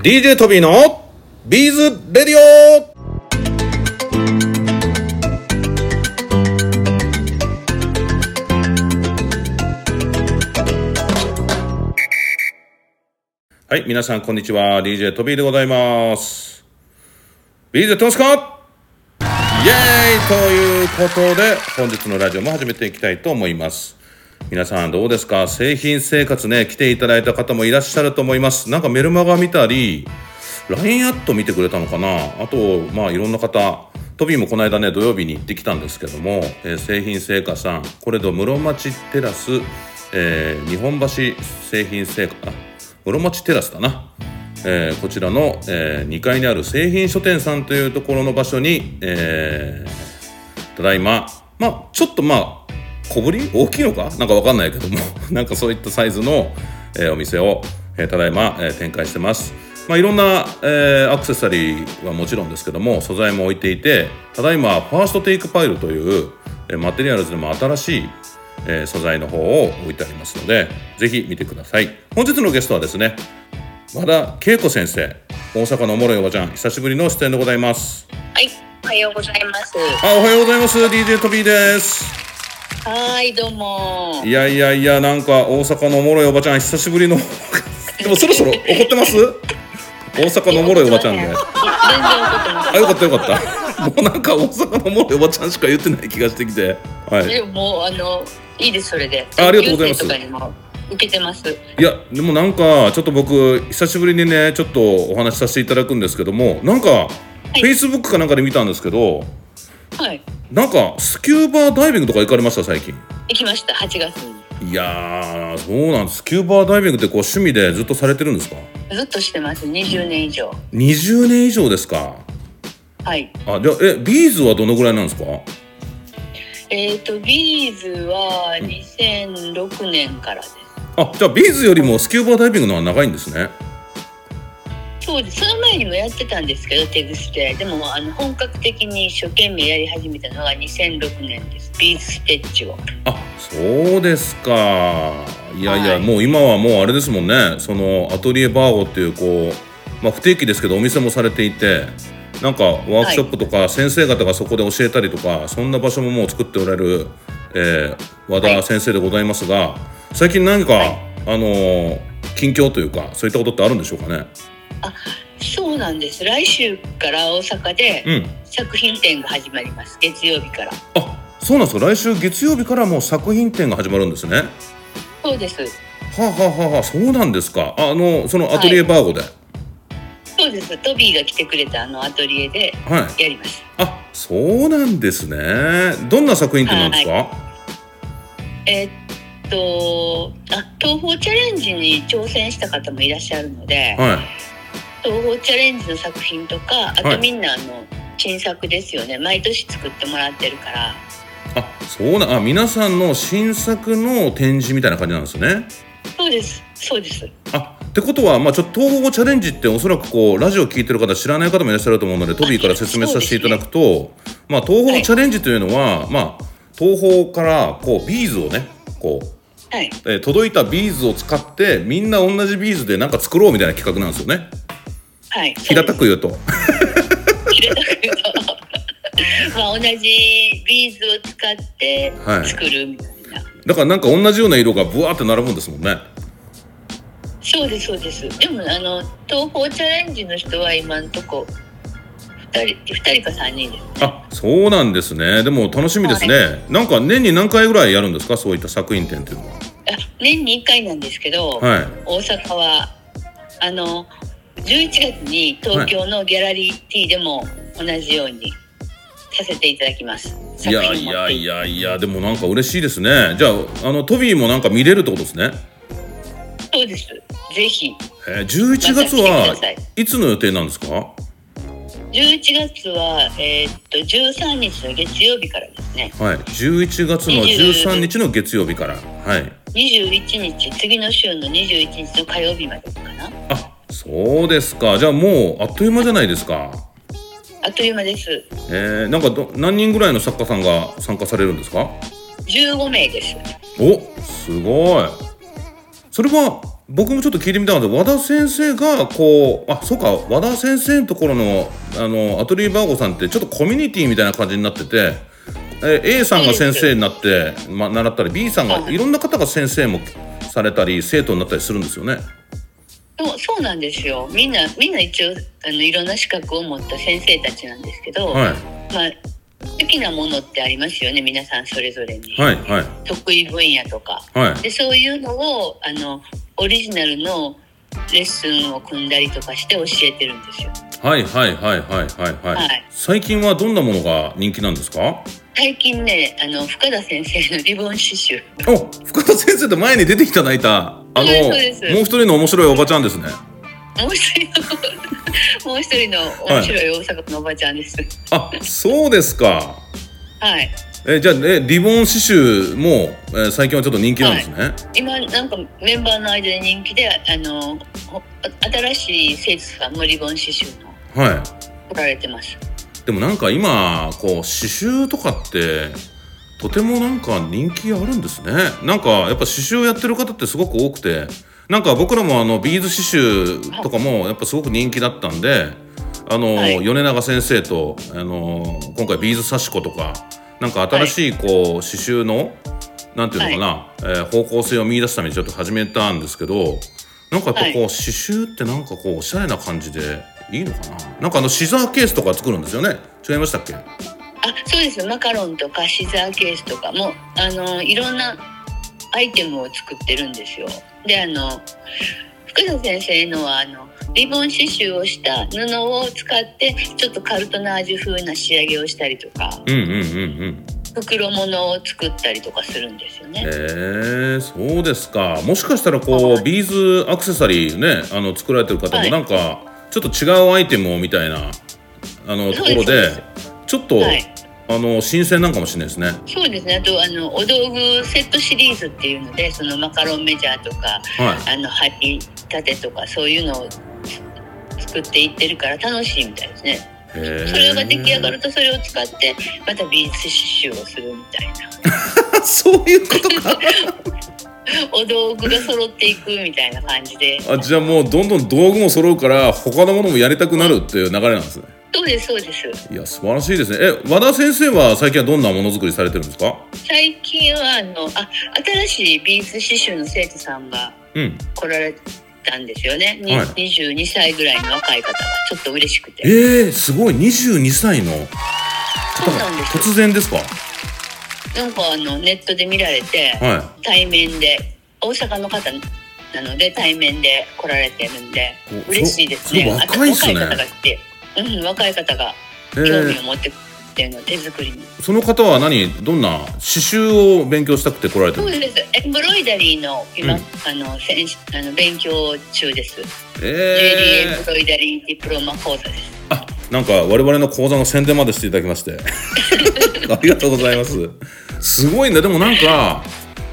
DJ トビーのビーズレディオはい、皆さんこんにちは。DJ トビーでございます。ビーズやってますか？イエーイということで、本日のラジオも始めていきたいと思います。皆さんどうですか？製品生活ね、来ていただいた方もいらっしゃると思います。なんかメルマガ見たり、LINE アット見てくれたのかな？あと、まあいろんな方、トビーもこの間ね、土曜日に行ってきたんですけども、えー製品製菓さん、これと室町テラス、えー日本橋製品製菓、あ室町テラスだな。えーこちらの、え2階にある製品書店さんというところの場所に、えーただいま、まあ、ちょっとまあ、小ぶり？大きいのか？なんかわかんないけども、なんかそういったサイズの、えーお店を、えーただいま、えー展開してます。まあ、いろんな、えーアクセサリーはもちろんですけども、素材も置いていて、ただいま、ファーストテイクパイルという、えーマテリアルズでも新しい、えー素材の方を置いてありますので、ぜひ見てください。本日のゲストはですね、和田恵子先生、大阪のおもろいおばちゃん、久しぶりの出演でございます。はい、おはようございます。あ、おはようございます。DJ トビーです。はい、どうも。いやいやいや、なんか大阪のおもろいおばちゃん、久しぶりの。でもそろそろ怒ってます？大阪のおもろいおばちゃんで。全然怒ってまあ、よかったよかった。もうなんか大阪のおもろいおばちゃんしか言ってない気がしてきて。は。い。でももうあのいいですそれで。あありがとうございます受けてます。いや、でもなんか、ちょっと僕、久しぶりにね、ちょっとお話しさせていただくんですけども、なんか、い Facebook かなんかで見たんですけど、はい、なんか、スキューバーダイビングとか行かれました、最近？行きました8月に。いやー、そうなんです。スキューバーダイビングってこう趣味でずっとされてるんですか？ずっとしてます20年以上。20年以上ですか？はい。あじゃあえビーズはどのぐらいなんですか？えっ、とビーズは2006年からです。あじゃあビーズよりもスキューバーダイビングの方が長いんですねそうです。その前にもやってたんですけど手ぐすで、でもあの本格的に一生懸命やり始めたのが2006年です。ビーズステッチを。あそうですか。いやいや、はい。もう今はもうあれですもんね。そのアトリエバーゴっていうこう、まあ、不定期ですけどお店もされていてなんかワークショップとか先生方がそこで教えたりとか、そんな場所ももう作っておられる、えー和田先生でございますが、最近何か、はい。あのー近況というかそういったことってあるんでしょうかね？そうなんです。来週から大阪でうん作品展が始まります。月曜日から。あそうなんですか来週月曜日からもう作品展が始まるんですねはそうです。あ、はあはあはあ、そうなんですかあのそのアトリエバーゴでそうです。トビーが来てくれたあのアトリエではい、やります。あそうなんですねどんな作品展なんですか、えーっと、あ、東宝チャレンジに挑戦した方もいらっしゃるので、はい東宝チャレンジの作品とか、あはいとみんなあの新作ですよね。毎年作ってもらってるから。あそうなあ皆さんの新作の展示みたいな感じなんですねそうです。そうです。あってことは、まあ、ちょっと東宝チャレンジっておそらくこうラジオ聞いてる方知らない方もいらっしゃると思うのでトビーから説明させていただくと、まあ、 TOHO チャレンジというのは、まあ、 TOHO からこうビーズをねこうはい。えー届いたビーズを使ってみんな同じビーズでなんか作ろうみたいな企画なんですよねはい。平たく言うと。平たく言うと。まあ同じビーズを使ってはい。作るみたいな、だからなんか同じような色がブワーって並ぶんですもんね。そうですそうです。でもあの TOHO チャレンジの人は今んとこ2人二人か3人です。あそうなんですね。でも楽しみですね、なんか年に何回ぐらいやるんですか？そういった作品展っていうのは。あ年に1回なんですけど、はい。大阪はあの11月に東京のギャラリー T でも同じようにさせていただきます。いやいやいやいやでもなんか嬉しいですね。じゃああのトビーもなんか見れるってことですね。そうです。ぜひ。えー、11月はい。つの予定なんですか？11月は、えーっと13日の月曜日からですね。はい。11月の13日の月曜日から。はい。21日次の週の21日の火曜日までかな。あそうですか。じゃあもうあっという間じゃないですか。あっという間です。えー、なんかど何人ぐらいの作家さんが参加されるんですか？15名です。おすごい。それは僕もちょっと聞いてみたかった。和田先生がこうあそうか和田先生のところのあのアトリエバーゴさんってちょっとコミュニティみたいな感じになっててえ A さんが先生になって、ま、習ったり B さんがはいいろんな方が先生もされたり生徒になったりするんですよね。そうそうなんですよ。みんなみんな一応あのいろんな資格を持った先生たちなんですけど、はい。まあ好きなものってありますよね。皆さんそれぞれに、はいはい。得意分野とか。はい。でそういうのをあのオリジナルのレッスンを組んだりとかして教えてるんですよ。はいはいはいはいはいはい、はい。最近はどんなものが人気なんですか？最近ねあの深田先生のリボン刺繍。お深田先生と前に出ていただいたあのそうですそうです。もう一人の面白いおばちゃんですね。もう一人の もう一人の面白い大阪のおばちゃんです。あそうですか。はいえじゃあえリボン刺繍も、えー最近はちょっと人気なんですね、今なんかメンバーの間で人気であのほ新しい生徒さんもリボン刺繍のはい。来られてます。でもなんか今こう刺繍とかってとてもなんか人気あるんですね。なんかやっぱ刺繍やってる方ってすごく多くて。なんか僕らもあのビーズ刺繍とかもやっぱすごく人気だったんであの、はい。米長先生とあの今回ビーズ刺し子とかなんか新しいこう刺繍のなんていうのかな、えー方向性を見出すためにちょっと始めたんですけどなんかやっぱこう、はい。刺繍ってなんかこうおしゃれな感じでいいのかな？なんかあのシザーケースとか作るんですよね？違いましたっけ？あそうですマカロンとかシザーケースとか。もあのいろんなアイテムを作ってるんですよ。であの福田先生のはあのリボン刺繍をした布を使ってちょっとカルトナージュ風な仕上げをしたりとかうんうんうんうん。袋物を作ったりとかするんですよね。へえそうですか。もしかしたらこうビーズアクセサリーねあの作られてる方もはい。なんかちょっと違うアイテムをみたいなあのところでちょっと、はい。あの新鮮なんかもしれないですね。そうですね。あとあのお道具セットシリーズっていうのでそのマカロンメジャーとかはい。あの張り立てとかそういうのを作っていってるから楽しいみたいですね。それが出来上がるとそれを使ってまたビーズ刺繍をするみたいな。そういうことか。お道具が揃っていくみたいな感じで。あじゃあもうどんどん道具も揃うから他のものもやりたくなるっていう流れなんですね。そうですそうです。いや素晴らしいですね。え和田先生は最近はどんなものづくりされてるんですか？最近はあのあ新しいビーズ刺繍の生徒さんがうん。来られたんですよね、にはい。22歳ぐらいの若い方がちょっと嬉しくて。えー、すごい。22歳の方が突然ですか？なんかあのネットで見られて、は対面で大阪の方なので対面で来られてるんでお嬉しいですね。若いっすね。若い方が来て、うん、若い方が興味ーを持ってっていうの手作りに、その方は何？どんな？刺繍を勉強したくて来られてるそうですエンブロイダリーの今、うん。あの先あの勉強中です、ジュエリーエえンブロイダリーディプロマ講座です。ー、あなんか我々の講座の宣伝までしていただきまして。ありがとうございます。すごいね。でもなんか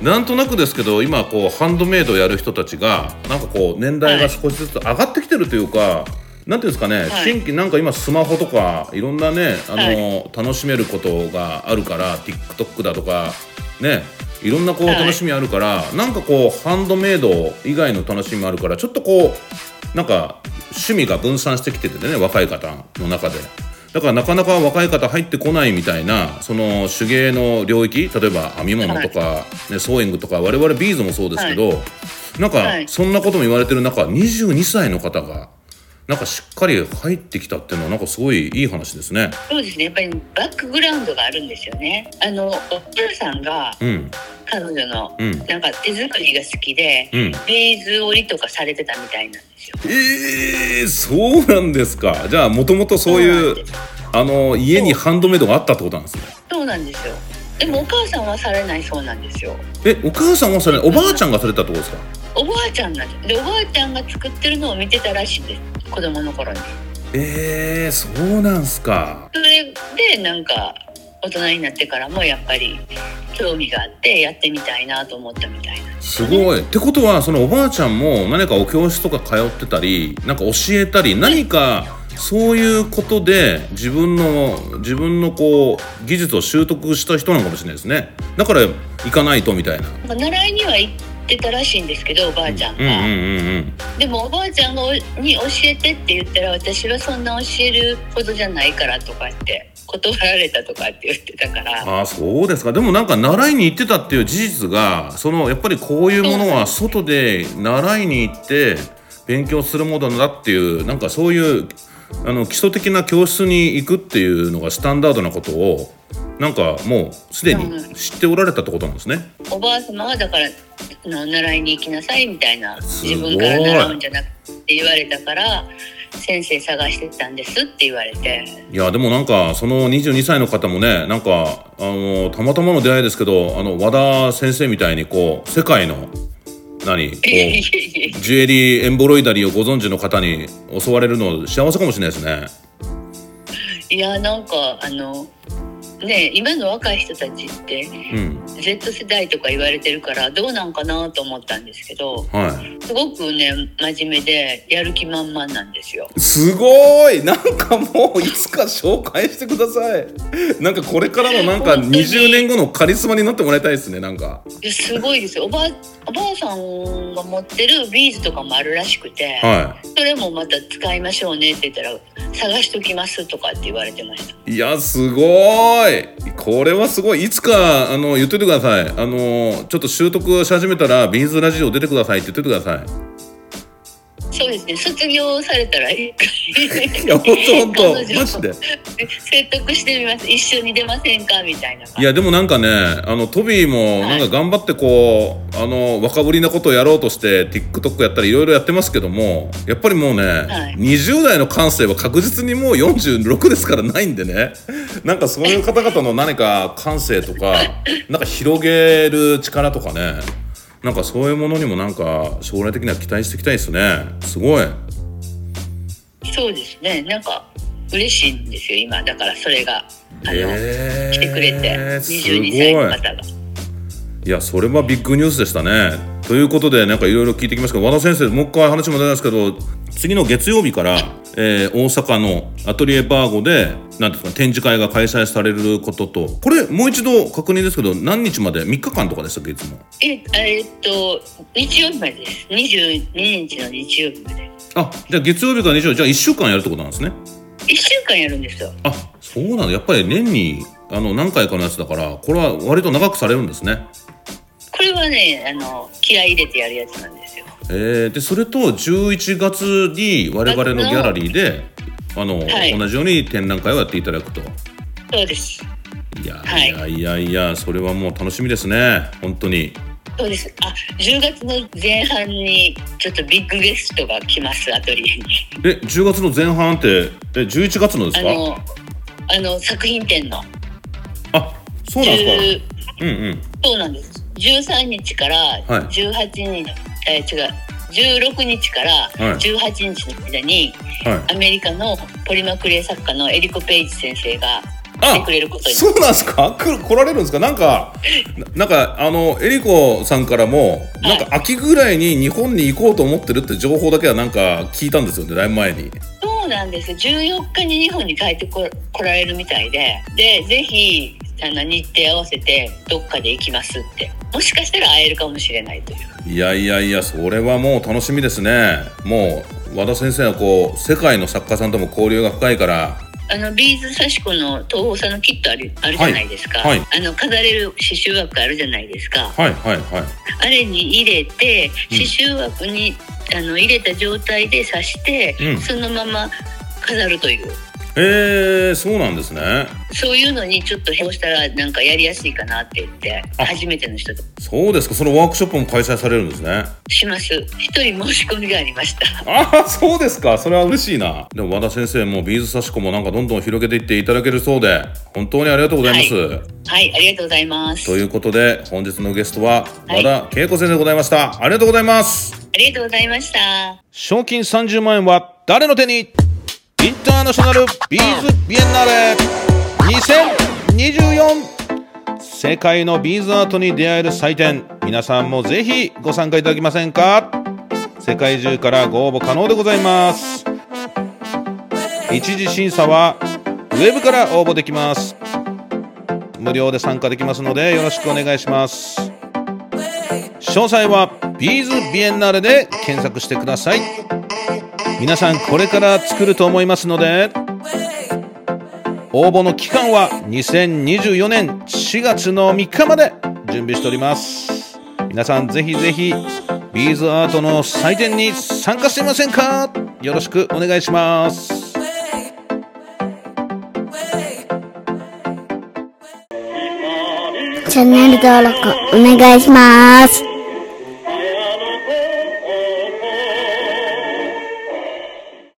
なんとなくですけど今こうハンドメイドやる人たちがなんかこう年代が少しずつ上がってきてるというか、なんていうんですかね、はい。新規なんか今スマホとかいろんなねあの、は楽しめることがあるから TikTok だとかねいろんなこうはい。楽しみあるから、なんかこうハンドメイド以外の楽しみもあるからちょっとこうなんか趣味が分散してきててね若い方の中で。だからなかなか若い方入ってこないみたいなその手芸の領域例えば編み物とか、ね、ソーイングとか我々ビーズもそうですけど、なんかはい。そんなことも言われてる中22歳の方がなんかしっかり入ってきたっていうのはなんかすごいいい話ですね。そうですね。やっぱりバックグラウンドがあるんですよね。あのお母さんがうん。彼女のうん。なんか手作りが好きで、うん。ビーズ織りとかされてたみたいなんですよ。えー、そうなんですか。じゃあもともとそういうあの家にハンドメイドがあったってことなんですね。そうなんですよ。でもお母さんはされないそうなんですよ。えお母さんはそれおばあちゃんがされたってことですか？おばあちゃんなんでおばあちゃんが作ってるのを見てたらしいんです子供の頃に。えー、そうなんすか。それでなんか大人になってからもやっぱり興味があってやってみたいなと思ったみたいな。すすごい。ってことはそのおばあちゃんも何かお教室とか通ってたりなんか教えたり何かそういうことで自分の自分のこう技術を習得した人なのかもしれないですね。だから行かないとみたいな。習いには行っってたらしいんですけどおばあちゃんが、うんうんうんうんでもおばあちゃんに教えてって言ったら私はそんな教えるほどじゃないからとかって断られたとかって言ってたから。ああそうですか。でもなんか習いに行ってたっていう事実がそのやっぱりこういうものは外で習いに行って勉強するものだっていうなんかそういうあの基礎的な教室に行くっていうのがスタンダードなことをなんかもうすでに知っておられたってことなんですね。おばあ様はだからあの習いに行きなさいみたいな自分から習うんじゃなくて言われたから先生探してたんですって言われていやでもなんかその22歳の方もねなんかあのたまたまの出会いですけどあの和田先生みたいにこう世界の何 こうジュエリーエンボロイダリーをご存知の方に襲われるの幸せかもしれないですね。いやなんかあのね今の若い人たちってうん、Z 世代とか言われてるからどうなんかなと思ったんですけどはい。すごくね真面目でやる気満々なんですよ。すごいなんかもういつか紹介してください。なんかこれからのなんか本当に20年後のカリスマになってもらいたいですね、なんか。いやすごいですよおばあおばあさんが持ってるビーズとかもあるらしくて、はそれもまた使いましょうねって言ったら探しときますとかって言われてました。い。や、すごいこれはすごい。いつか、あの、言っといてください。あの、ちょっと習得し始めたら、ビーズラジオ出てくださいって言っといてください。そうですね。卒業されたらいいいや、ほんとほんと。彼女マジで。説得してみます。一緒に出ませんか？みたいな。いやでもなんかねあのトビーもなんか頑張ってこう、あの若ぶりなことをやろうとして TikTok やったりいろいろやってますけどもやっぱりもうね、い。20代の感性は確実にもう46ですからないんでね。なんかそういう方々の何か感性とかなんか広げる力とかねなんかそういうものにもなんか将来的には期待していきたいですね。すごい。そうですね。なんか嬉しいんですよ今。だからそれがあの、へー。来てくれてす22歳の方が。い。やそれはビッグニュースでしたね。ということでなんかいろいろ聞いてきますけど和田先生もう一回話も出ますけど次の月曜日から、えー大阪のアトリエバーゴでなんですか展示会が開催されることと。これもう一度確認ですけど何日まで？3日間とかでしたっけ？いつも。ええっと日曜日までです。22日の日曜日まで。あじゃあ月曜日から日曜日じゃあ1週間やるってことなんですね。1週間やるんですよ。あそうなのやっぱり年にあの何回かのやつだからこれは割と長くされるんですね。これはねあの気合い入れてやるやつなんです。よえーでそれと11月に我々のギャラリーであの、はい。同じように展覧会をやっていただくと。そうです。いや、はい。い、やいやいやそれはもう楽しみですね。本当に。そうです。あ10月の前半にちょっとビッグゲストが来ますアトリエに。え10月の前半ってえ11月のですか？あのあの作品展の。あそうなんですか。10うんうん。そうなんです。13日からはい。18日、えー違う。16日からはい。18日の間に、はい。アメリカのポリマクレー作家のエリコ・ペイジ先生が来てくれることにそうなんですか？来られるんですか？なんかな なんかあのエリコさんからもなんか秋ぐらいに日本に行こうと思ってるって情報だけはなんか聞いたんですよねだいぶ前に。そうなんです。14日に日本に帰ってこ来られるみたいで。でぜひあの日程合わせてどっかで行きますってもしかしたら会えるかもしれないという。いやいやいやそれはもう楽しみですね。もう和田先生はこう世界の作家さんとも交流が深いから。あのビーズ刺し子の東宝さんのキットあるあるじゃないですか、はいはあの飾れる刺繍枠あるじゃないですか。はいはいはい。あれに入れてうん刺繍枠に、あの入れた状態で刺して、うん。そのまま飾るというえー、そうなんですね。そういうのにちょっとこうしたらなんかやりやすいかなって言ってあ。初めての人と。そうですか。そのワークショップも開催されるんですね。します。一人申し込みがありました。ああそうですか。それは嬉しいな。でも和田先生もビーズ刺し子もなんかどんどん広げていっていただけるそうで本当にありがとうございます、はい。ありがとうございます。ということで本日のゲストははい。和田恵子先生でございました、ありがとうございます。ありがとうございました。賞金30万円は誰の手にインターナショナルビーズビエンナーレ。2024世界のビーズアートに出会える祭典。皆さんもぜひご参加いただけませんか？世界中からご応募可能でございます。一次審査はウェブから応募できます。無料で参加できますのでよろしくお願いします。詳細はビーズビエンナーレで検索してください。皆さんこれから作ると思いますので応募の期間は2024年4月の3日まで準備しております。皆さんぜひぜひビーズアートの祭典に参加してみませんか？よろしくお願いします。チャンネル登録お願いします。